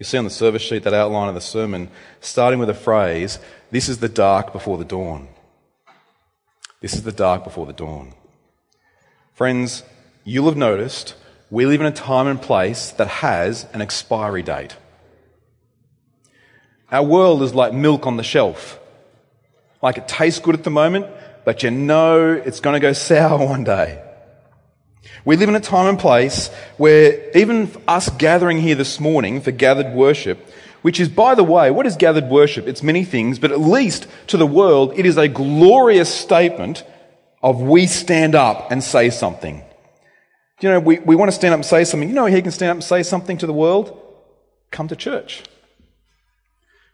You see on the service sheet that outline of the sermon, starting with a phrase, This is the dark before the dawn. This is the dark before the dawn. Friends, you'll have noticed we live in a time and place that has an expiry date. Our world is like milk on the shelf. Like it tastes good at the moment, but you know it's going to go sour one day. We live in a time and place where even us gathering here this morning for gathered worship, which is, by the way, what is gathered worship? It's many things, but at least to the world, it is a glorious statement of we stand up and say something. You know, we, we want to stand up and say something. You know he can stand up and say something to the world? Come to church.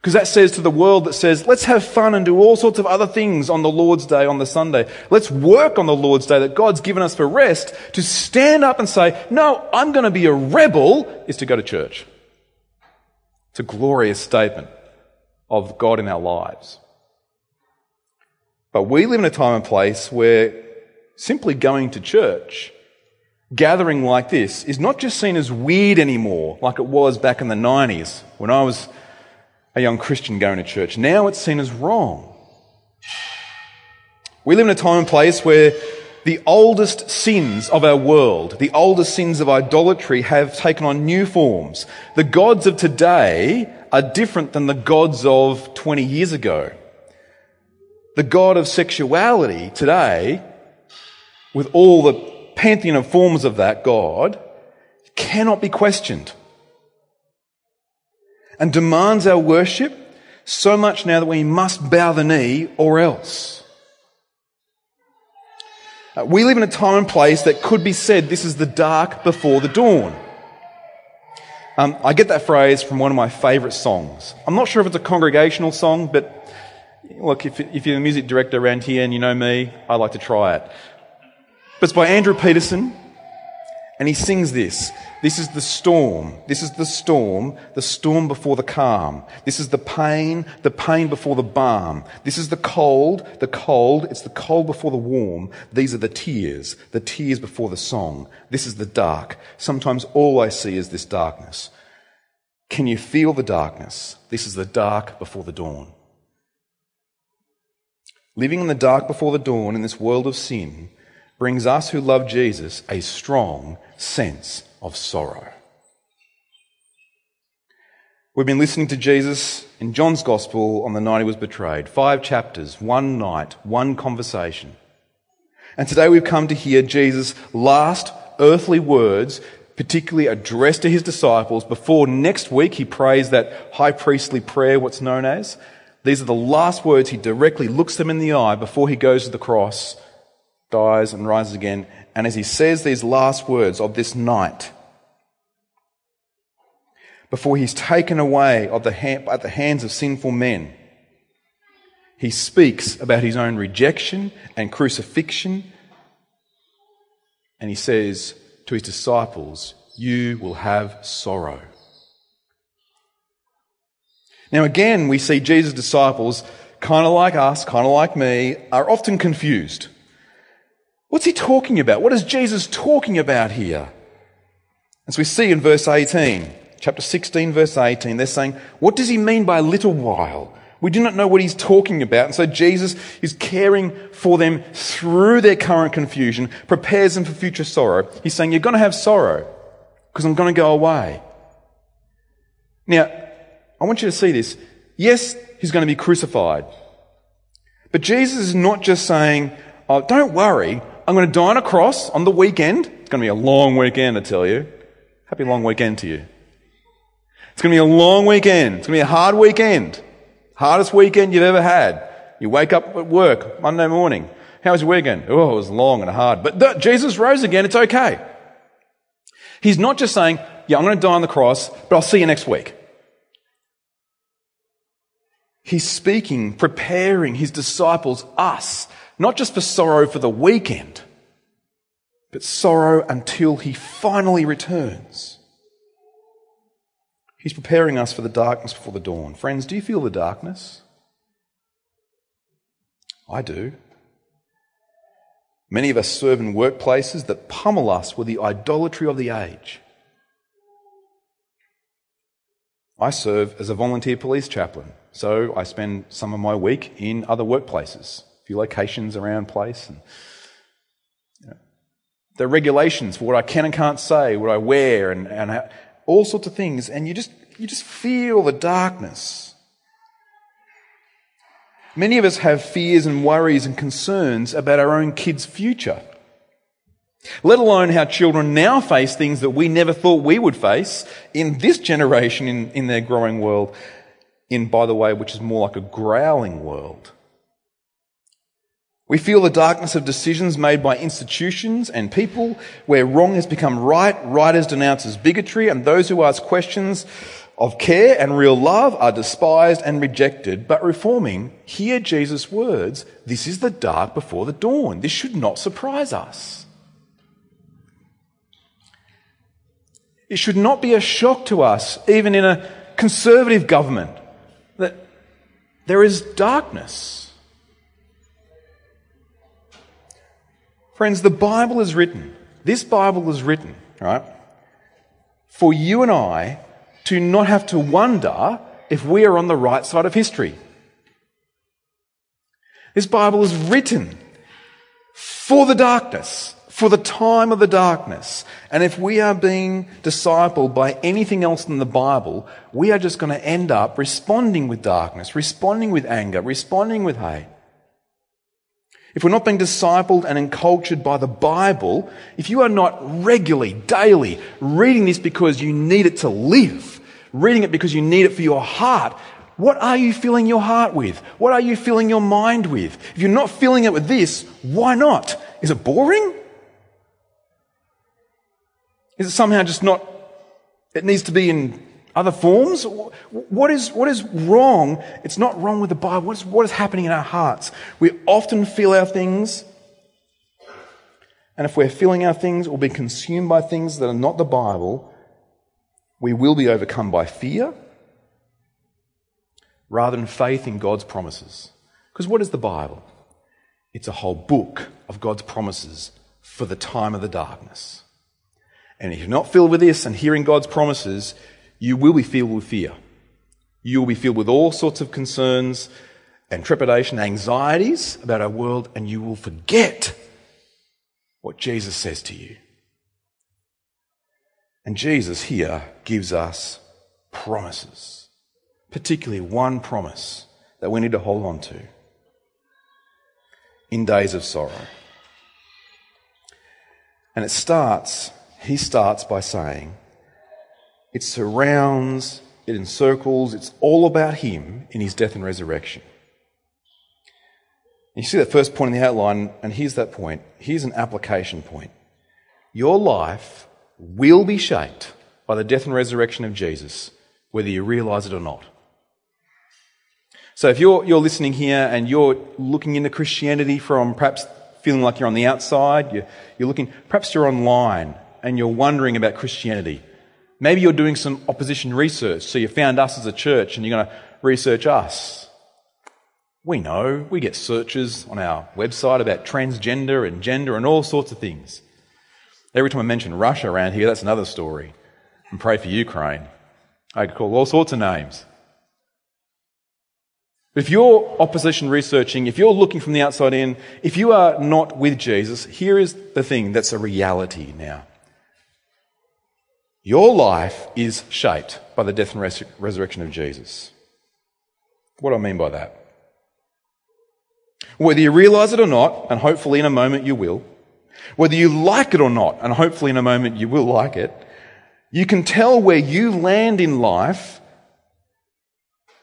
Because that says to the world that says, let's have fun and do all sorts of other things on the Lord's Day, on the Sunday. Let's work on the Lord's Day that God's given us for rest to stand up and say, no, I'm going to be a rebel is to go to church. It's a glorious statement of God in our lives. But we live in a time and place where simply going to church, gathering like this, is not just seen as weird anymore, like it was back in the 90s when I was a young Christian going to church. Now it's seen as wrong. We live in a time and place where the oldest sins of our world, the oldest sins of idolatry have taken on new forms. The gods of today are different than the gods of 20 years ago. The God of sexuality today, with all the pantheon of forms of that God, cannot be questioned and demands our worship so much now that we must bow the knee or else. Uh, we live in a time and place that could be said this is the dark before the dawn. Um, I get that phrase from one of my favourite songs. I'm not sure if it's a congregational song, but look, if, if you're the music director around here and you know me, I like to try it. But it's by Andrew Peterson, and he sings this. This is the storm. This is the storm, the storm before the calm. This is the pain, the pain before the balm. This is the cold, the cold. It's the cold before the warm. These are the tears, the tears before the song. This is the dark. Sometimes all I see is this darkness. Can you feel the darkness? This is the dark before the dawn. Living in the dark before the dawn in this world of sin brings us who love Jesus a strong sense of sorrow. We've been listening to Jesus in John's Gospel on the night he was betrayed. Five chapters, one night, one conversation. And today we've come to hear Jesus' last earthly words, particularly addressed to his disciples, before next week he prays that high priestly prayer, what's known as. These are the last words he directly looks them in the eye before he goes to the cross, dies, and rises again. And as he says these last words of this night, before he's taken away at the hands of sinful men, he speaks about his own rejection and crucifixion. And he says to his disciples, You will have sorrow. Now, again, we see Jesus' disciples, kind of like us, kind of like me, are often confused. What's he talking about? What is Jesus talking about here? As we see in verse 18, chapter 16, verse 18, they're saying, What does he mean by a little while? We do not know what he's talking about. And so Jesus is caring for them through their current confusion, prepares them for future sorrow. He's saying, You're going to have sorrow because I'm going to go away. Now, I want you to see this. Yes, he's going to be crucified. But Jesus is not just saying, Oh, don't worry, I'm going to die on a cross on the weekend. It's going to be a long weekend, I tell you. Happy long weekend to you. It's going to be a long weekend. It's going to be a hard weekend. Hardest weekend you've ever had. You wake up at work Monday morning. How was your weekend? Oh, it was long and hard. But Jesus rose again. It's okay. He's not just saying, yeah, I'm going to die on the cross, but I'll see you next week. He's speaking, preparing his disciples, us, not just for sorrow for the weekend, but sorrow until he finally returns. He's preparing us for the darkness before the dawn. Friends, do you feel the darkness? I do. Many of us serve in workplaces that pummel us with the idolatry of the age. I serve as a volunteer police chaplain, so I spend some of my week in other workplaces, few locations around place. And, you know, there are regulations for what I can and can't say, what I wear, and, and all sorts of things, and you just, you just feel the darkness. Many of us have fears and worries and concerns about our own kids' future. Let alone how children now face things that we never thought we would face in this generation in, in their growing world, in, by the way, which is more like a growling world. We feel the darkness of decisions made by institutions and people where wrong has become right, right is denounced as bigotry, and those who ask questions of care and real love are despised and rejected. But reforming, hear Jesus' words. This is the dark before the dawn. This should not surprise us. It should not be a shock to us, even in a conservative government, that there is darkness. Friends, the Bible is written. This Bible is written, right, for you and I to not have to wonder if we are on the right side of history. This Bible is written for the darkness, for the time of the darkness. And if we are being discipled by anything else than the Bible, we are just going to end up responding with darkness, responding with anger, responding with hate. If we're not being discipled and encultured by the Bible, if you are not regularly, daily reading this because you need it to live, reading it because you need it for your heart, what are you filling your heart with? What are you filling your mind with? If you're not filling it with this, why not? Is it boring? Is it somehow just not, it needs to be in other forms? What is, what is wrong? It's not wrong with the Bible. What is, what is happening in our hearts? We often feel our things, and if we're feeling our things or being consumed by things that are not the Bible, we will be overcome by fear rather than faith in God's promises. Because what is the Bible? It's a whole book of God's promises for the time of the darkness. And if you're not filled with this and hearing God's promises, you will be filled with fear. You will be filled with all sorts of concerns and trepidation, anxieties about our world, and you will forget what Jesus says to you. And Jesus here gives us promises, particularly one promise that we need to hold on to in days of sorrow. And it starts he starts by saying, it surrounds, it encircles, it's all about him in his death and resurrection. You see that first point in the outline, and here's that point. Here's an application point. Your life will be shaped by the death and resurrection of Jesus, whether you realize it or not. So if you're, you're listening here and you're looking into Christianity from perhaps feeling like you're on the outside, you're, you're looking, perhaps you're online and you're wondering about Christianity. Maybe you're doing some opposition research, so you found us as a church and you're going to research us. We know, we get searches on our website about transgender and gender and all sorts of things. Every time I mention Russia around here, that's another story. And pray for Ukraine. I could call all sorts of names. If you're opposition researching, if you're looking from the outside in, if you are not with Jesus, here is the thing that's a reality now. Your life is shaped by the death and res- resurrection of Jesus. What do I mean by that? Whether you realize it or not, and hopefully in a moment you will, whether you like it or not, and hopefully in a moment you will like it, you can tell where you land in life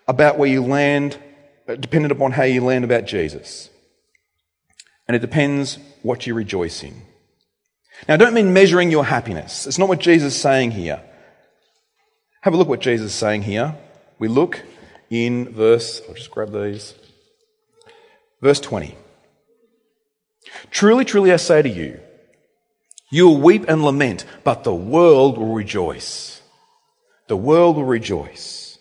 about where you land, uh, dependent upon how you land about Jesus. And it depends what you rejoice in. Now, I don't mean measuring your happiness. It's not what Jesus is saying here. Have a look what Jesus is saying here. We look in verse, I'll just grab these. Verse 20. Truly, truly, I say to you, you will weep and lament, but the world will rejoice. The world will rejoice.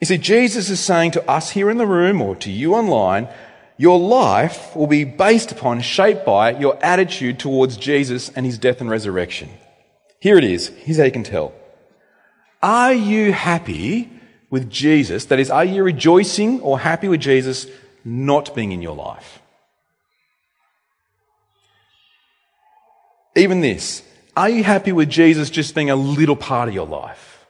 You see, Jesus is saying to us here in the room or to you online, your life will be based upon, shaped by your attitude towards Jesus and his death and resurrection. Here it is. Here's how you can tell. Are you happy with Jesus? That is, are you rejoicing or happy with Jesus not being in your life? Even this, are you happy with Jesus just being a little part of your life?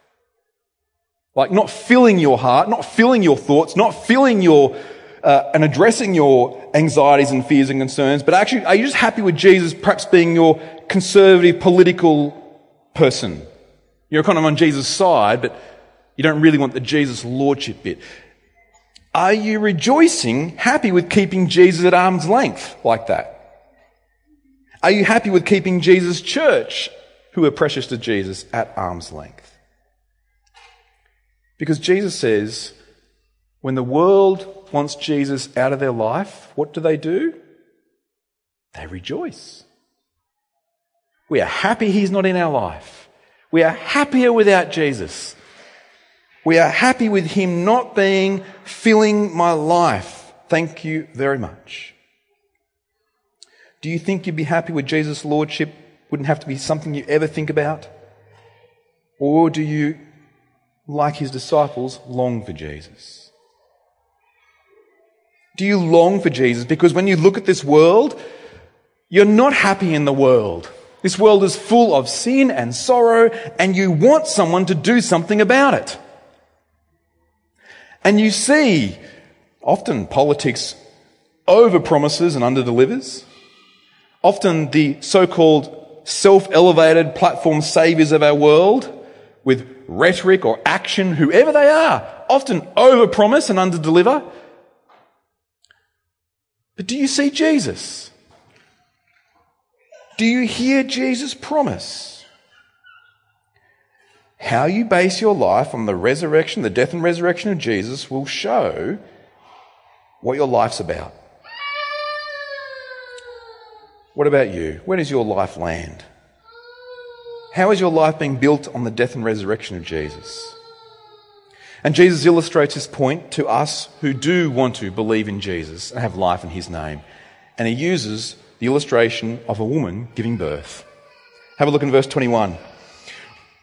Like not filling your heart, not filling your thoughts, not filling your, uh, and addressing your anxieties and fears and concerns, but actually, are you just happy with Jesus perhaps being your conservative political person? You're kind of on Jesus' side, but you don't really want the Jesus lordship bit. Are you rejoicing, happy with keeping Jesus at arm's length like that? Are you happy with keeping Jesus' church, who are precious to Jesus, at arm's length? Because Jesus says, when the world wants Jesus out of their life, what do they do? They rejoice. We are happy he's not in our life. We are happier without Jesus. We are happy with him not being filling my life. Thank you very much. Do you think you'd be happy with Jesus' lordship wouldn't have to be something you ever think about? Or do you, like his disciples, long for Jesus? Do you long for Jesus? Because when you look at this world, you're not happy in the world. This world is full of sin and sorrow, and you want someone to do something about it. And you see often politics over promises and under delivers. Often the so-called self-elevated platform saviors of our world with rhetoric or action, whoever they are, often over promise and under deliver. Do you see Jesus? Do you hear Jesus' promise? How you base your life on the resurrection, the death and resurrection of Jesus will show what your life's about. What about you? Where does your life land? How is your life being built on the death and resurrection of Jesus? And Jesus illustrates this point to us who do want to believe in Jesus and have life in his name. And he uses the illustration of a woman giving birth. Have a look in verse 21.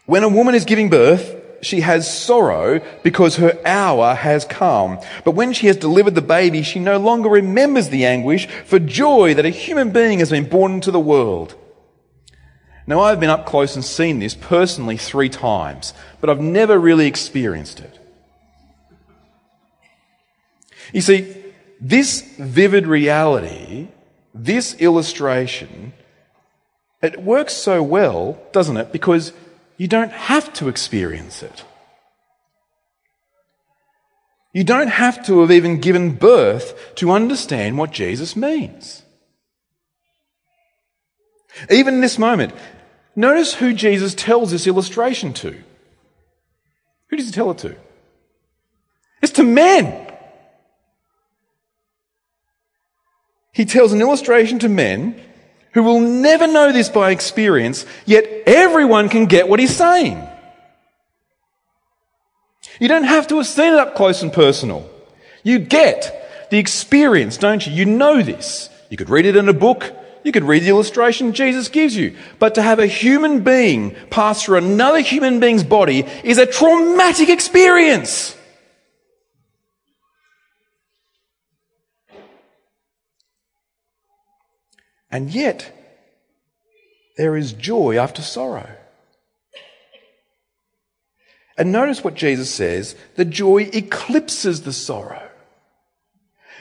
When a woman is giving birth, she has sorrow because her hour has come. But when she has delivered the baby, she no longer remembers the anguish for joy that a human being has been born into the world. Now, I've been up close and seen this personally three times, but I've never really experienced it. You see, this vivid reality, this illustration, it works so well, doesn't it? Because you don't have to experience it. You don't have to have even given birth to understand what Jesus means. Even in this moment, notice who Jesus tells this illustration to. Who does he tell it to? It's to men. He tells an illustration to men who will never know this by experience, yet everyone can get what he's saying. You don't have to have seen it up close and personal. You get the experience, don't you? You know this. You could read it in a book. You could read the illustration Jesus gives you. But to have a human being pass through another human being's body is a traumatic experience. And yet, there is joy after sorrow. And notice what Jesus says the joy eclipses the sorrow.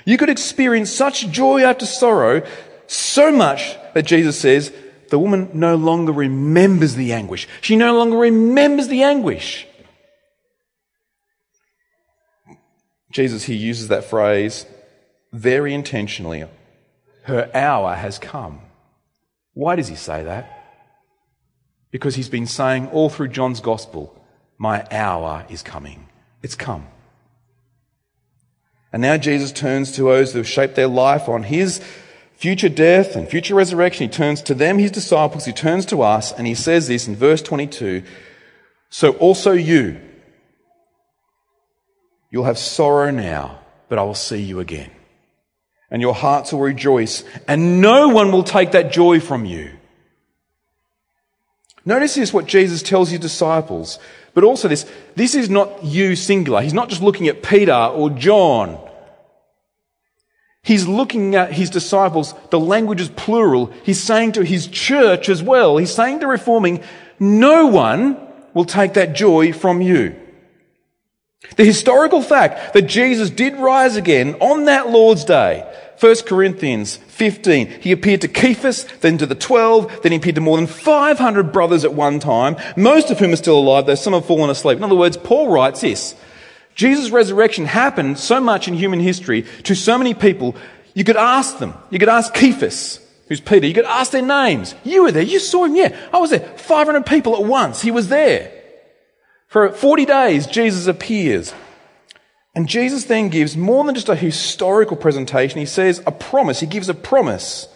You could experience such joy after sorrow, so much that Jesus says the woman no longer remembers the anguish. She no longer remembers the anguish. Jesus here uses that phrase very intentionally her hour has come. Why does he say that? Because he's been saying all through John's gospel, My hour is coming. It's come. And now Jesus turns to those who have shaped their life on his future death and future resurrection. He turns to them, his disciples, he turns to us, and he says this in verse 22 So also you, you'll have sorrow now, but I will see you again and your hearts will rejoice, and no one will take that joy from you. Notice this what Jesus tells his disciples, but also this this is not you singular. He's not just looking at Peter or John. He's looking at his disciples, the language is plural. He's saying to his church as well, he's saying to reforming, no one will take that joy from you. The historical fact that Jesus did rise again on that Lord's Day 1 Corinthians 15. He appeared to Cephas, then to the 12, then he appeared to more than 500 brothers at one time, most of whom are still alive, though some have fallen asleep. In other words, Paul writes this. Jesus' resurrection happened so much in human history to so many people, you could ask them. You could ask Cephas, who's Peter, you could ask their names. You were there, you saw him, yeah. I was there. 500 people at once, he was there. For 40 days, Jesus appears. And Jesus then gives more than just a historical presentation. He says a promise. He gives a promise.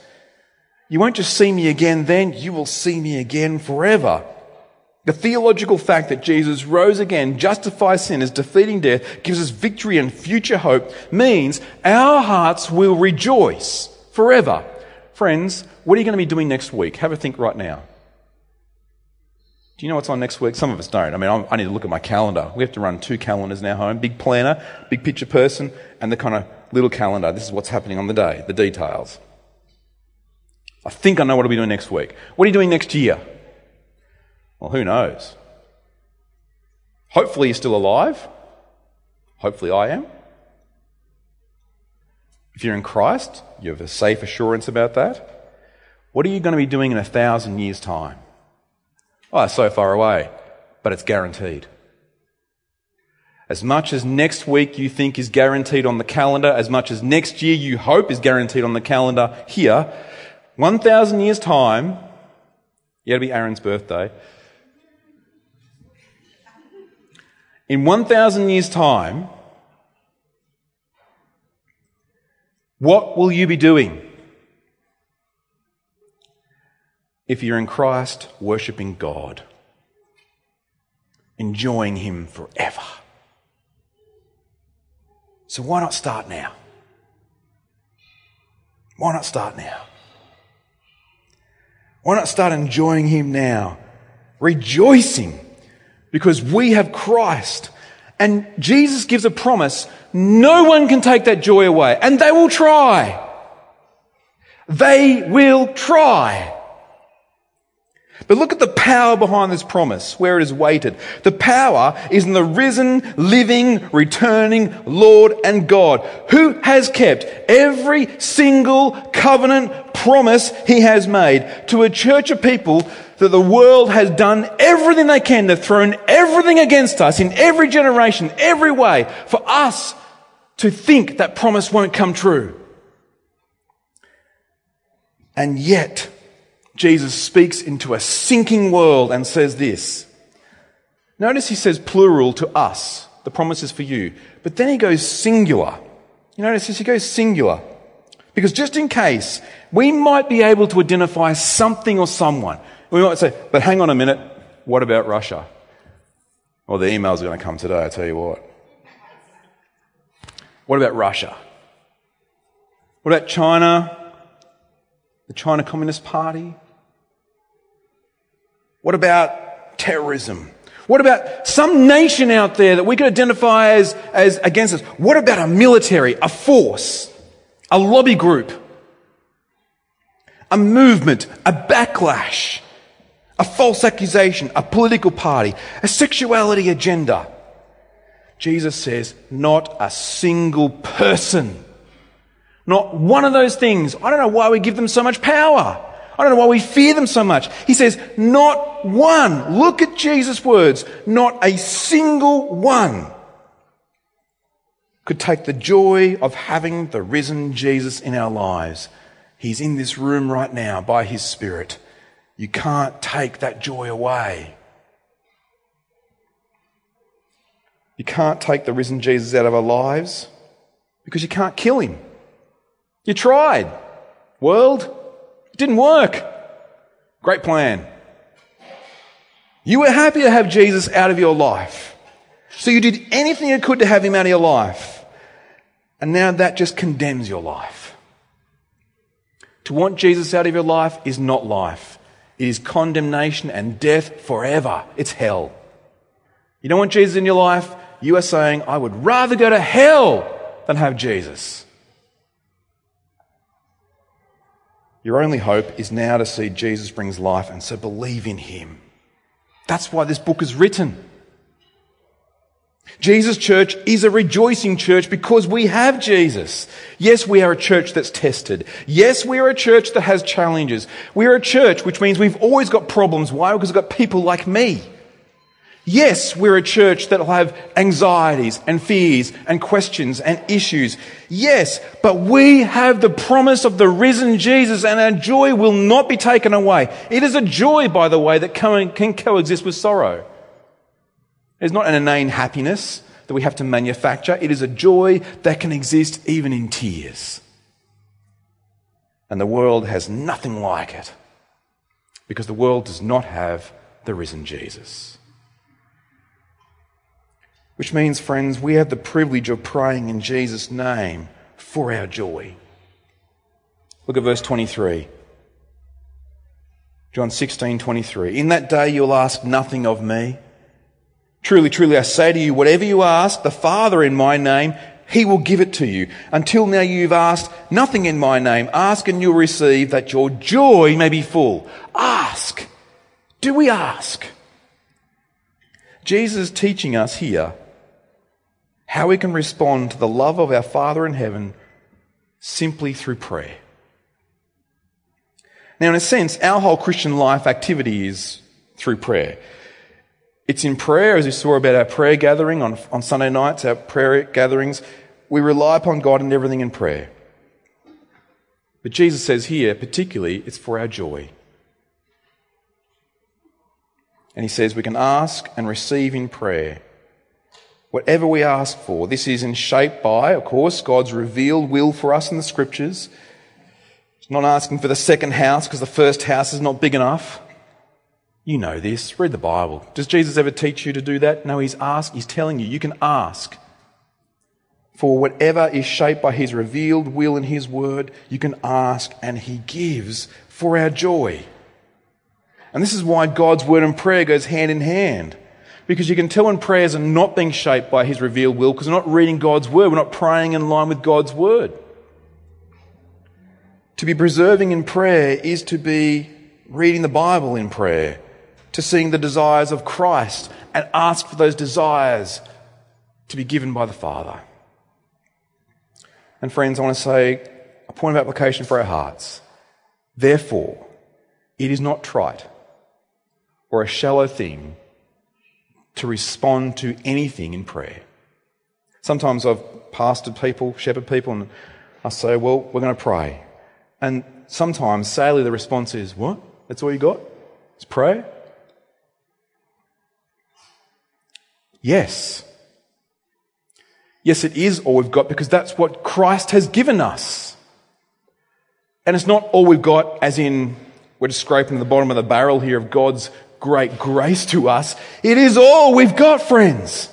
You won't just see me again then, you will see me again forever. The theological fact that Jesus rose again, justifies sinners, defeating death, gives us victory and future hope, means our hearts will rejoice forever. Friends, what are you going to be doing next week? Have a think right now. Do you know what's on next week? Some of us don't. I mean, I'm, i need to look at my calendar. We have to run two calendars in our home big planner, big picture person, and the kind of little calendar. This is what's happening on the day, the details. I think I know what I'll be doing next week. What are you doing next year? Well, who knows? Hopefully, you're still alive. Hopefully, I am. If you're in Christ, you have a safe assurance about that. What are you going to be doing in a thousand years' time? Oh, so far away, but it's guaranteed. As much as next week you think is guaranteed on the calendar, as much as next year you hope is guaranteed on the calendar here, 1,000 years' time, yeah, it'll be Aaron's birthday. In 1,000 years' time, what will you be doing? If you're in Christ, worshipping God, enjoying Him forever. So why not start now? Why not start now? Why not start enjoying Him now? Rejoicing because we have Christ. And Jesus gives a promise no one can take that joy away. And they will try. They will try. But look at the power behind this promise, where it is weighted. The power is in the risen, living, returning Lord and God, who has kept every single covenant promise he has made to a church of people that the world has done everything they can. They've thrown everything against us in every generation, every way, for us to think that promise won't come true. And yet, Jesus speaks into a sinking world and says this. Notice he says plural to us. The promise is for you. But then he goes singular. You notice this? He goes singular. Because just in case, we might be able to identify something or someone. We might say, but hang on a minute, what about Russia? Well, the emails are going to come today, I tell you what. What about Russia? What about China? The China Communist Party? What about terrorism? What about some nation out there that we could identify as, as against us? What about a military, a force, a lobby group, a movement, a backlash, a false accusation, a political party, a sexuality agenda? Jesus says, not a single person. Not one of those things. I don't know why we give them so much power. I don't know why we fear them so much. He says, not one. Look at Jesus' words. Not a single one could take the joy of having the risen Jesus in our lives. He's in this room right now by his Spirit. You can't take that joy away. You can't take the risen Jesus out of our lives because you can't kill him. You tried. World, didn't work. Great plan. You were happy to have Jesus out of your life. So you did anything you could to have him out of your life. And now that just condemns your life. To want Jesus out of your life is not life. It is condemnation and death forever. It's hell. You don't want Jesus in your life? You are saying, I would rather go to hell than have Jesus. Your only hope is now to see Jesus brings life, and so believe in him. That's why this book is written. Jesus Church is a rejoicing church because we have Jesus. Yes, we are a church that's tested. Yes, we are a church that has challenges. We are a church which means we've always got problems. Why? Because we've got people like me. Yes, we're a church that will have anxieties and fears and questions and issues. Yes, but we have the promise of the risen Jesus and our joy will not be taken away. It is a joy, by the way, that can coexist with sorrow. It's not an inane happiness that we have to manufacture. It is a joy that can exist even in tears. And the world has nothing like it because the world does not have the risen Jesus. Which means, friends, we have the privilege of praying in Jesus' name for our joy. Look at verse 23. John 16, 23. In that day you'll ask nothing of me. Truly, truly, I say to you, whatever you ask the Father in my name, he will give it to you. Until now you've asked nothing in my name. Ask and you'll receive that your joy may be full. Ask. Do we ask? Jesus is teaching us here how we can respond to the love of our Father in heaven simply through prayer. Now, in a sense, our whole Christian life activity is through prayer. It's in prayer, as we saw about our prayer gathering on, on Sunday nights, our prayer gatherings. We rely upon God and everything in prayer. But Jesus says here, particularly, it's for our joy. And he says we can ask and receive in prayer whatever we ask for. This is in shape by, of course, God's revealed will for us in the scriptures. He's not asking for the second house because the first house is not big enough. You know this. Read the Bible. Does Jesus ever teach you to do that? No, he's asked, he's telling you, you can ask for whatever is shaped by his revealed will in his word. You can ask and he gives for our joy. And this is why God's word and prayer goes hand in hand. Because you can tell when prayers are not being shaped by His revealed will because we're not reading God's Word. We're not praying in line with God's Word. To be preserving in prayer is to be reading the Bible in prayer, to seeing the desires of Christ and ask for those desires to be given by the Father. And friends, I want to say a point of application for our hearts. Therefore, it is not trite or a shallow thing to respond to anything in prayer. Sometimes I've pastored people, shepherded people, and I say, Well, we're going to pray. And sometimes, sadly, the response is, What? That's all you got? It's prayer? Yes. Yes, it is all we've got because that's what Christ has given us. And it's not all we've got, as in we're just scraping the bottom of the barrel here of God's great grace to us. It is all we've got, friends.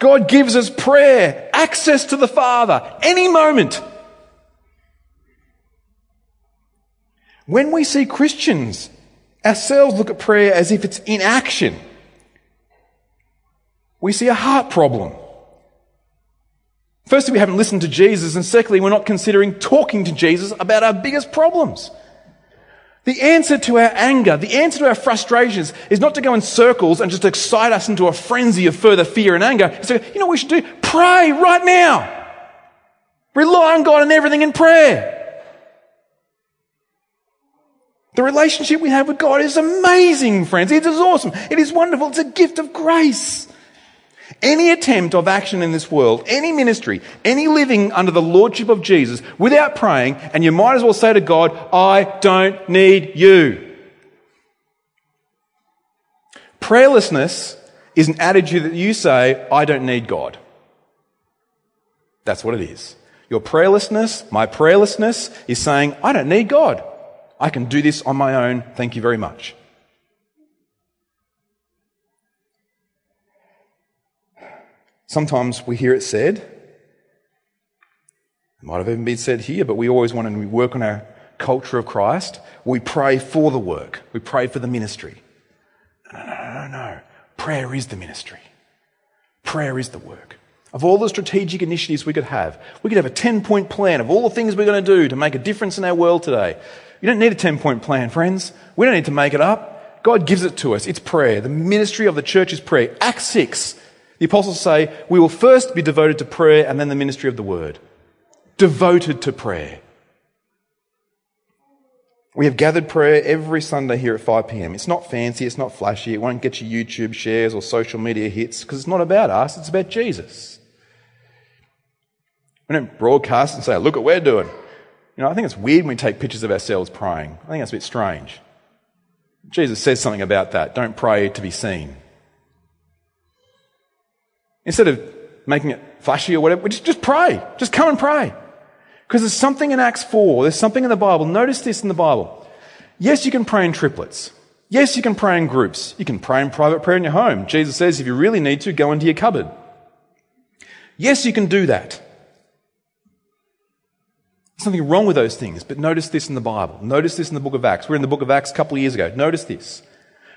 God gives us prayer, access to the Father, any moment. When we see Christians ourselves look at prayer as if it's inaction, we see a heart problem. Firstly, we haven't listened to Jesus, and secondly, we're not considering talking to Jesus about our biggest problems. The answer to our anger, the answer to our frustrations is not to go in circles and just excite us into a frenzy of further fear and anger. So, you know what we should do? Pray right now. Rely on God and everything in prayer. The relationship we have with God is amazing, friends. It is awesome. It is wonderful. It's a gift of grace. Any attempt of action in this world, any ministry, any living under the lordship of Jesus without praying, and you might as well say to God, I don't need you. Prayerlessness is an attitude that you say, I don't need God. That's what it is. Your prayerlessness, my prayerlessness, is saying, I don't need God. I can do this on my own. Thank you very much. Sometimes we hear it said, it might have even been said here, but we always want to work on our culture of Christ, we pray for the work, we pray for the ministry. No, no, no, no. Prayer is the ministry. Prayer is the work. Of all the strategic initiatives we could have, we could have a 10 point plan of all the things we're going to do to make a difference in our world today. You don't need a 10 point plan, friends. We don't need to make it up. God gives it to us. It's prayer. The ministry of the church is prayer. Acts 6, the apostles say, we will first be devoted to prayer and then the ministry of the word. Devoted to prayer. We have gathered prayer every Sunday here at 5 p.m. It's not fancy, it's not flashy, it won't get you YouTube shares or social media hits because it's not about us, it's about Jesus. We don't broadcast and say, look what we're doing. You know, I think it's weird when we take pictures of ourselves praying. I think that's a bit strange. Jesus says something about that. Don't pray to be seen. Instead of making it flashy or whatever, just, just pray. Just come and pray. Because there's something in Acts 4, there's something in the Bible. Notice this in the Bible. Yes, you can pray in triplets. Yes, you can pray in groups. You can pray in private prayer in your home. Jesus says if you really need to, go into your cupboard. Yes, you can do that. There's nothing wrong with those things, but notice this in the Bible. Notice this in the book of Acts. We're in the book of Acts a couple of years ago. Notice this.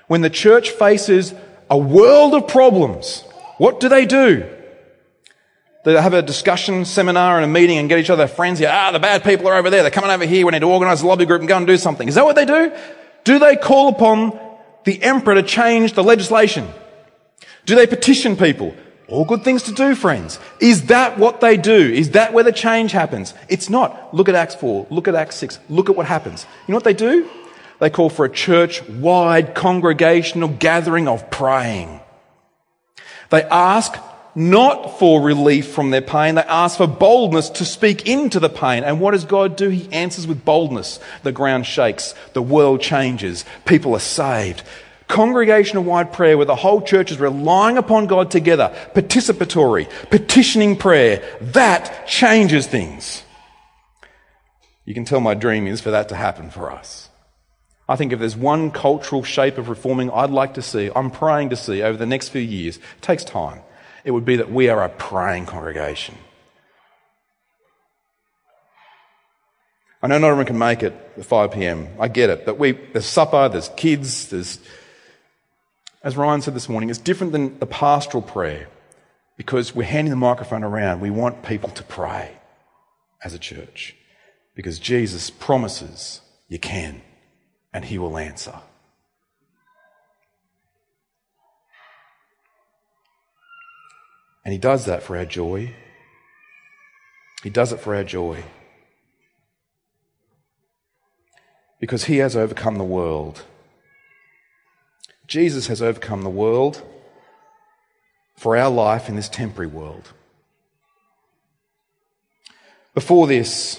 When the church faces a world of problems, what do they do? They have a discussion seminar and a meeting and get each other friends here. Ah, the bad people are over there. They're coming over here. We need to organize a lobby group and go and do something. Is that what they do? Do they call upon the emperor to change the legislation? Do they petition people? All good things to do, friends. Is that what they do? Is that where the change happens? It's not. Look at Acts 4. Look at Acts 6. Look at what happens. You know what they do? They call for a church-wide congregational gathering of praying. They ask not for relief from their pain. They ask for boldness to speak into the pain. And what does God do? He answers with boldness. The ground shakes. The world changes. People are saved. Congregational wide prayer where the whole church is relying upon God together. Participatory, petitioning prayer. That changes things. You can tell my dream is for that to happen for us. I think if there's one cultural shape of reforming I'd like to see, I'm praying to see over the next few years, it takes time it would be that we are a praying congregation. I know not everyone can make it at 5 p.m. I get it. But we, there's supper, there's kids, there's, as Ryan said this morning, it's different than the pastoral prayer because we're handing the microphone around. We want people to pray as a church because Jesus promises you can and he will answer. And He does that for our joy. He does it for our joy. Because He has overcome the world. Jesus has overcome the world for our life in this temporary world. Before this,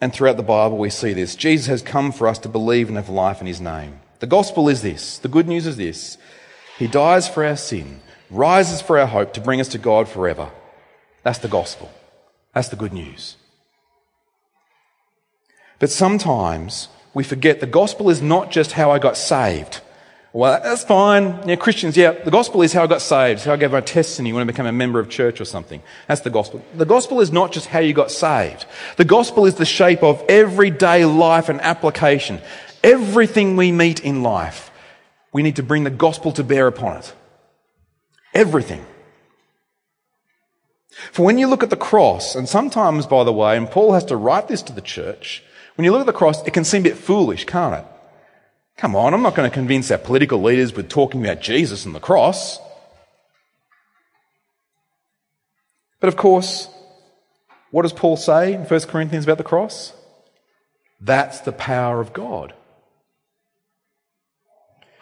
and throughout the Bible, we see this. Jesus has come for us to believe and have life in His name. The gospel is this. The good news is this. He dies for our sin rises for our hope to bring us to God forever. That's the gospel. That's the good news. But sometimes we forget the gospel is not just how I got saved. Well, that's fine. Yeah, Christians, yeah, the gospel is how I got saved, how I gave my testimony when I became a member of church or something. That's the gospel. The gospel is not just how you got saved. The gospel is the shape of everyday life and application. Everything we meet in life, we need to bring the gospel to bear upon it. Everything. For when you look at the cross, and sometimes, by the way, and Paul has to write this to the church, when you look at the cross, it can seem a bit foolish, can't it? Come on, I'm not going to convince our political leaders with talking about Jesus and the cross. But of course, what does Paul say in 1 Corinthians about the cross? That's the power of God.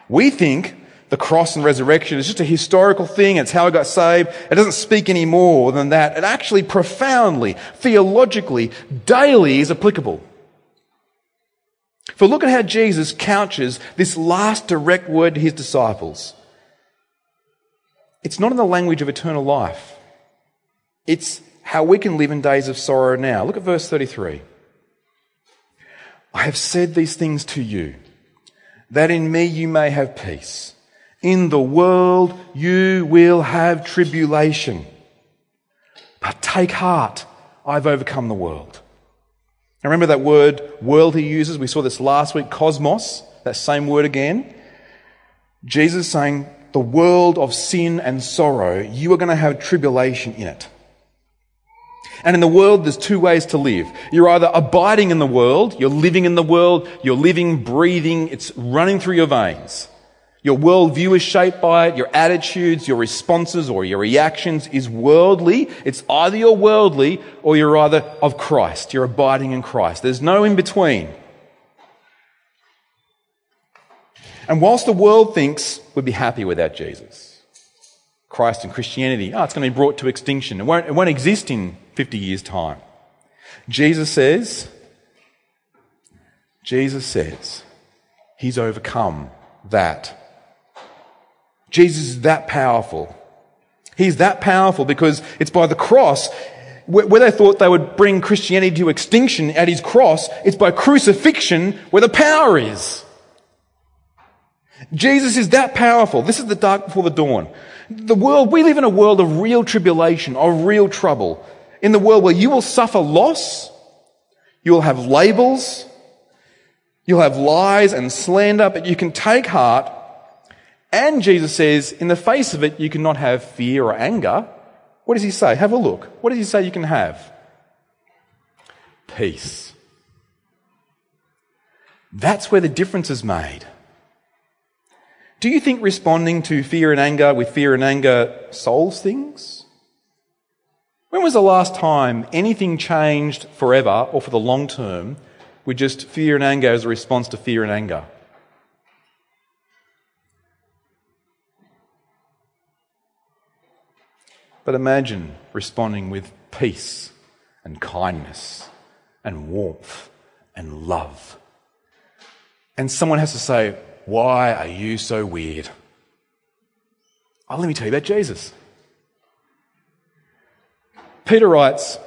We think the cross and resurrection is just a historical thing. It's how I got saved. It doesn't speak any more than that. It actually profoundly, theologically, daily is applicable. For look at how Jesus couches this last direct word to his disciples. It's not in the language of eternal life. It's how we can live in days of sorrow now. Look at verse 33. I have said these things to you, that in me you may have peace. In the world you will have tribulation. But take heart, I've overcome the world. Remember that word world he uses? We saw this last week, cosmos, that same word again. Jesus saying, the world of sin and sorrow, you are going to have tribulation in it. And in the world, there's two ways to live. You're either abiding in the world, you're living in the world, you're living, breathing, it's running through your veins. Your worldview is shaped by it, your attitudes, your responses, or your reactions is worldly. It's either you're worldly or you're either of Christ. You're abiding in Christ. There's no in between. And whilst the world thinks we'd be happy without Jesus, Christ and Christianity, oh, it's going to be brought to extinction. It won't, it won't exist in 50 years' time. Jesus says, Jesus says, He's overcome that. Jesus is that powerful. He's that powerful because it's by the cross where they thought they would bring Christianity to extinction at his cross, it's by crucifixion where the power is. Jesus is that powerful. This is the dark before the dawn. The world, we live in a world of real tribulation, of real trouble. In the world where you will suffer loss, you will have labels, you'll have lies and slander, but you can take heart. And Jesus says, in the face of it, you cannot have fear or anger. What does he say? Have a look. What does he say you can have? Peace. That's where the difference is made. Do you think responding to fear and anger with fear and anger solves things? When was the last time anything changed forever or for the long term with just fear and anger as a response to fear and anger? But imagine responding with peace and kindness and warmth and love. And someone has to say, why are you so weird? Oh, let me tell you about Jesus. Peter writes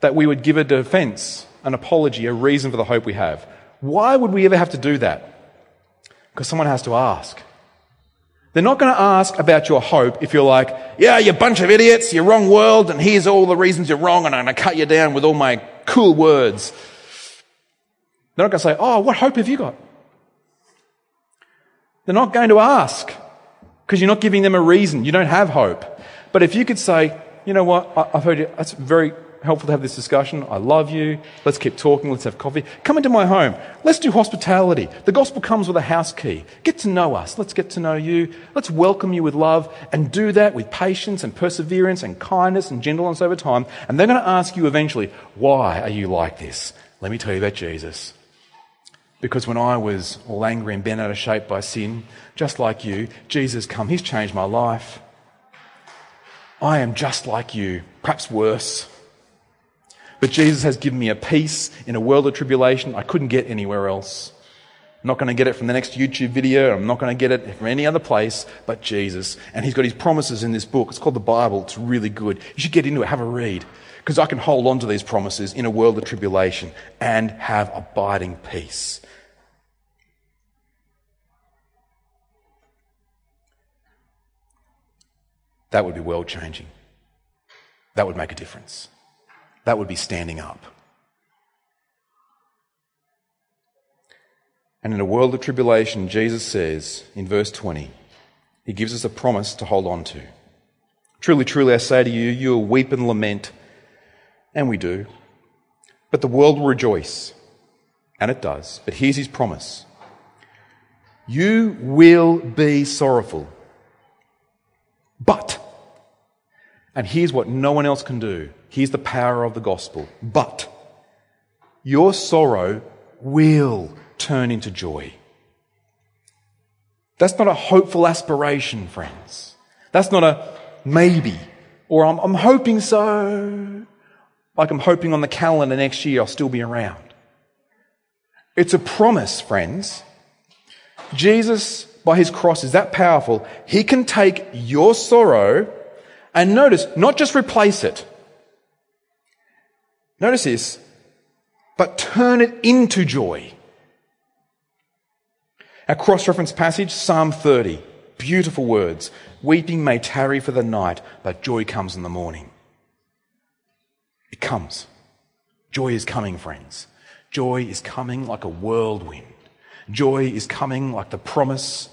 that we would give a defense, an apology, a reason for the hope we have. Why would we ever have to do that? Because someone has to ask. They're not going to ask about your hope if you're like, yeah, you bunch of idiots, you're wrong world, and here's all the reasons you're wrong, and I'm going to cut you down with all my cool words. They're not going to say, oh, what hope have you got? They're not going to ask because you're not giving them a reason. You don't have hope. But if you could say, you know what, I've heard you, it's very helpful to have this discussion. I love you. Let's keep talking. Let's have coffee. Come into my home. Let's do hospitality. The gospel comes with a house key. Get to know us. Let's get to know you. Let's welcome you with love and do that with patience and perseverance and kindness and gentleness over time. And they're going to ask you eventually, why are you like this? Let me tell you about Jesus. Because when I was all angry and bent out of shape by sin, just like you, Jesus come. He's changed my life. I am just like you, perhaps worse. But Jesus has given me a peace in a world of tribulation I couldn't get anywhere else. I'm not going to get it from the next YouTube video. I'm not going to get it from any other place but Jesus. And He's got His promises in this book. It's called the Bible. It's really good. You should get into it. Have a read. Because I can hold on to these promises in a world of tribulation and have abiding peace. That would be world changing. That would make a difference. That would be standing up. And in a world of tribulation, Jesus says in verse 20, He gives us a promise to hold on to. Truly, truly, I say to you, you will weep and lament, and we do. But the world will rejoice, and it does. But here's His promise You will be sorrowful but, and here's what no one else can do here's the power of the gospel. But, your sorrow will turn into joy. That's not a hopeful aspiration, friends. That's not a maybe, or I'm, I'm hoping so, like I'm hoping on the calendar next year I'll still be around. It's a promise, friends. Jesus by his cross is that powerful, he can take your sorrow and notice, not just replace it. Notice this, but turn it into joy. Our cross reference passage, Psalm 30. Beautiful words. Weeping may tarry for the night, but joy comes in the morning. It comes. Joy is coming, friends. Joy is coming like a whirlwind. Joy is coming like the promise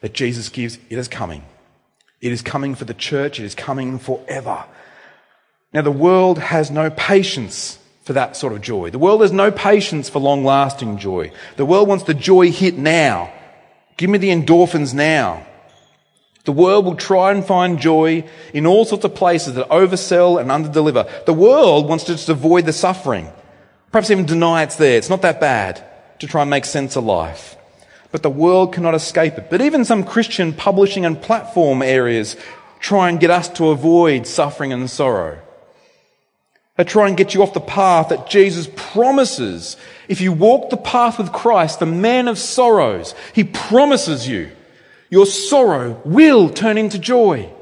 that Jesus gives. It is coming. It is coming for the church. It is coming forever. Now, the world has no patience for that sort of joy. The world has no patience for long lasting joy. The world wants the joy hit now. Give me the endorphins now. The world will try and find joy in all sorts of places that oversell and underdeliver. The world wants to just avoid the suffering. Perhaps even deny it's there. It's not that bad to try and make sense of life. But the world cannot escape it. But even some Christian publishing and platform areas try and get us to avoid suffering and sorrow. They try and get you off the path that Jesus promises. If you walk the path with Christ, the man of sorrows, he promises you your sorrow will turn into joy.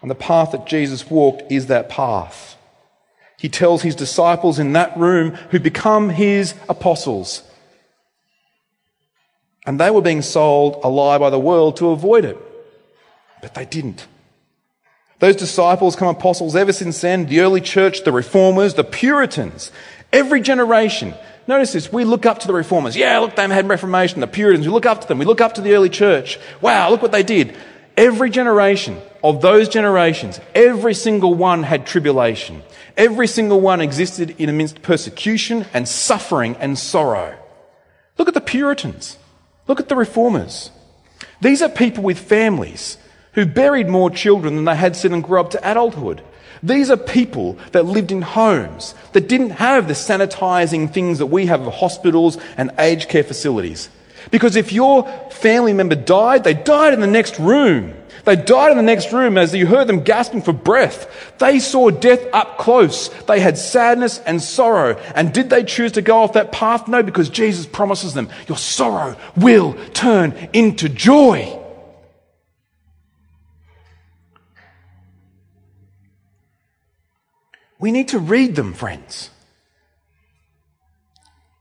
And the path that Jesus walked is that path. He tells his disciples in that room who become his apostles. And they were being sold a lie by the world to avoid it. But they didn't. Those disciples come apostles ever since then, the early church, the reformers, the Puritans. Every generation. Notice this, we look up to the reformers. Yeah, look, they had Reformation, the Puritans. We look up to them. We look up to the early church. Wow, look what they did. Every generation of those generations, every single one had tribulation. Every single one existed in amidst persecution and suffering and sorrow. Look at the Puritans. Look at the reformers. These are people with families who buried more children than they had seen them grow up to adulthood. These are people that lived in homes that didn't have the sanitizing things that we have of hospitals and aged care facilities. Because if your family member died, they died in the next room. They died in the next room as you heard them gasping for breath. They saw death up close. They had sadness and sorrow. And did they choose to go off that path? No, because Jesus promises them, your sorrow will turn into joy. We need to read them, friends.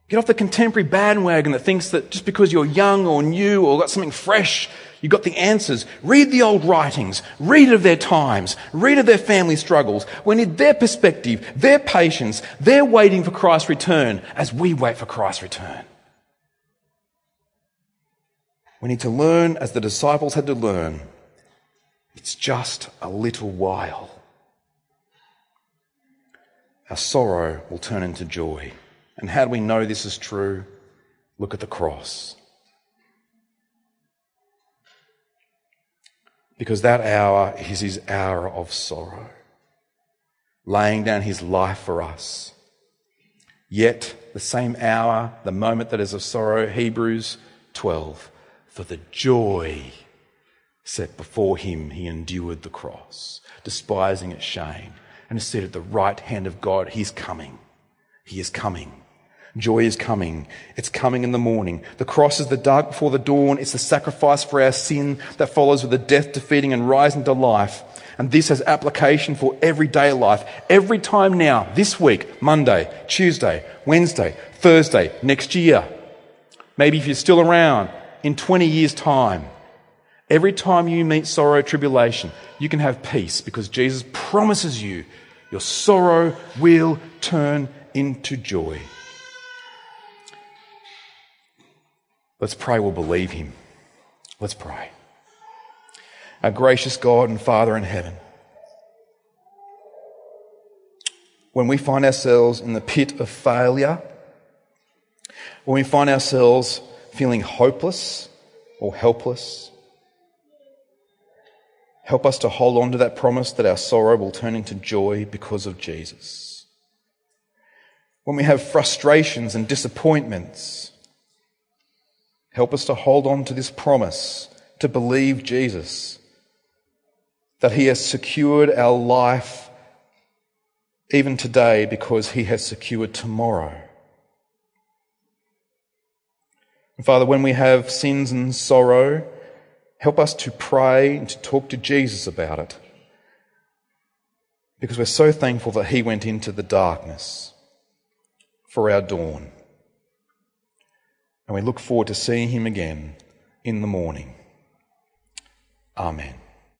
Get off the contemporary bandwagon that thinks that just because you're young or new or got something fresh, you got the answers. Read the old writings. Read of their times. Read of their family struggles. We need their perspective, their patience, their waiting for Christ's return as we wait for Christ's return. We need to learn as the disciples had to learn. It's just a little while our sorrow will turn into joy. And how do we know this is true? Look at the cross. Because that hour is his hour of sorrow, laying down his life for us. Yet, the same hour, the moment that is of sorrow, Hebrews 12, for the joy set before him, he endured the cross, despising its shame and is seated at the right hand of God. He's coming. He is coming. Joy is coming. It's coming in the morning. The cross is the dark before the dawn. It's the sacrifice for our sin that follows with the death defeating and rising to life. And this has application for everyday life. Every time now, this week, Monday, Tuesday, Wednesday, Thursday, next year. Maybe if you're still around in 20 years' time. Every time you meet sorrow, tribulation, you can have peace because Jesus promises you your sorrow will turn into joy. Let's pray we'll believe him. Let's pray. Our gracious God and Father in heaven, when we find ourselves in the pit of failure, when we find ourselves feeling hopeless or helpless, Help us to hold on to that promise that our sorrow will turn into joy because of Jesus. When we have frustrations and disappointments, help us to hold on to this promise to believe Jesus, that He has secured our life even today because He has secured tomorrow. And Father, when we have sins and sorrow, Help us to pray and to talk to Jesus about it. Because we're so thankful that He went into the darkness for our dawn. And we look forward to seeing Him again in the morning. Amen.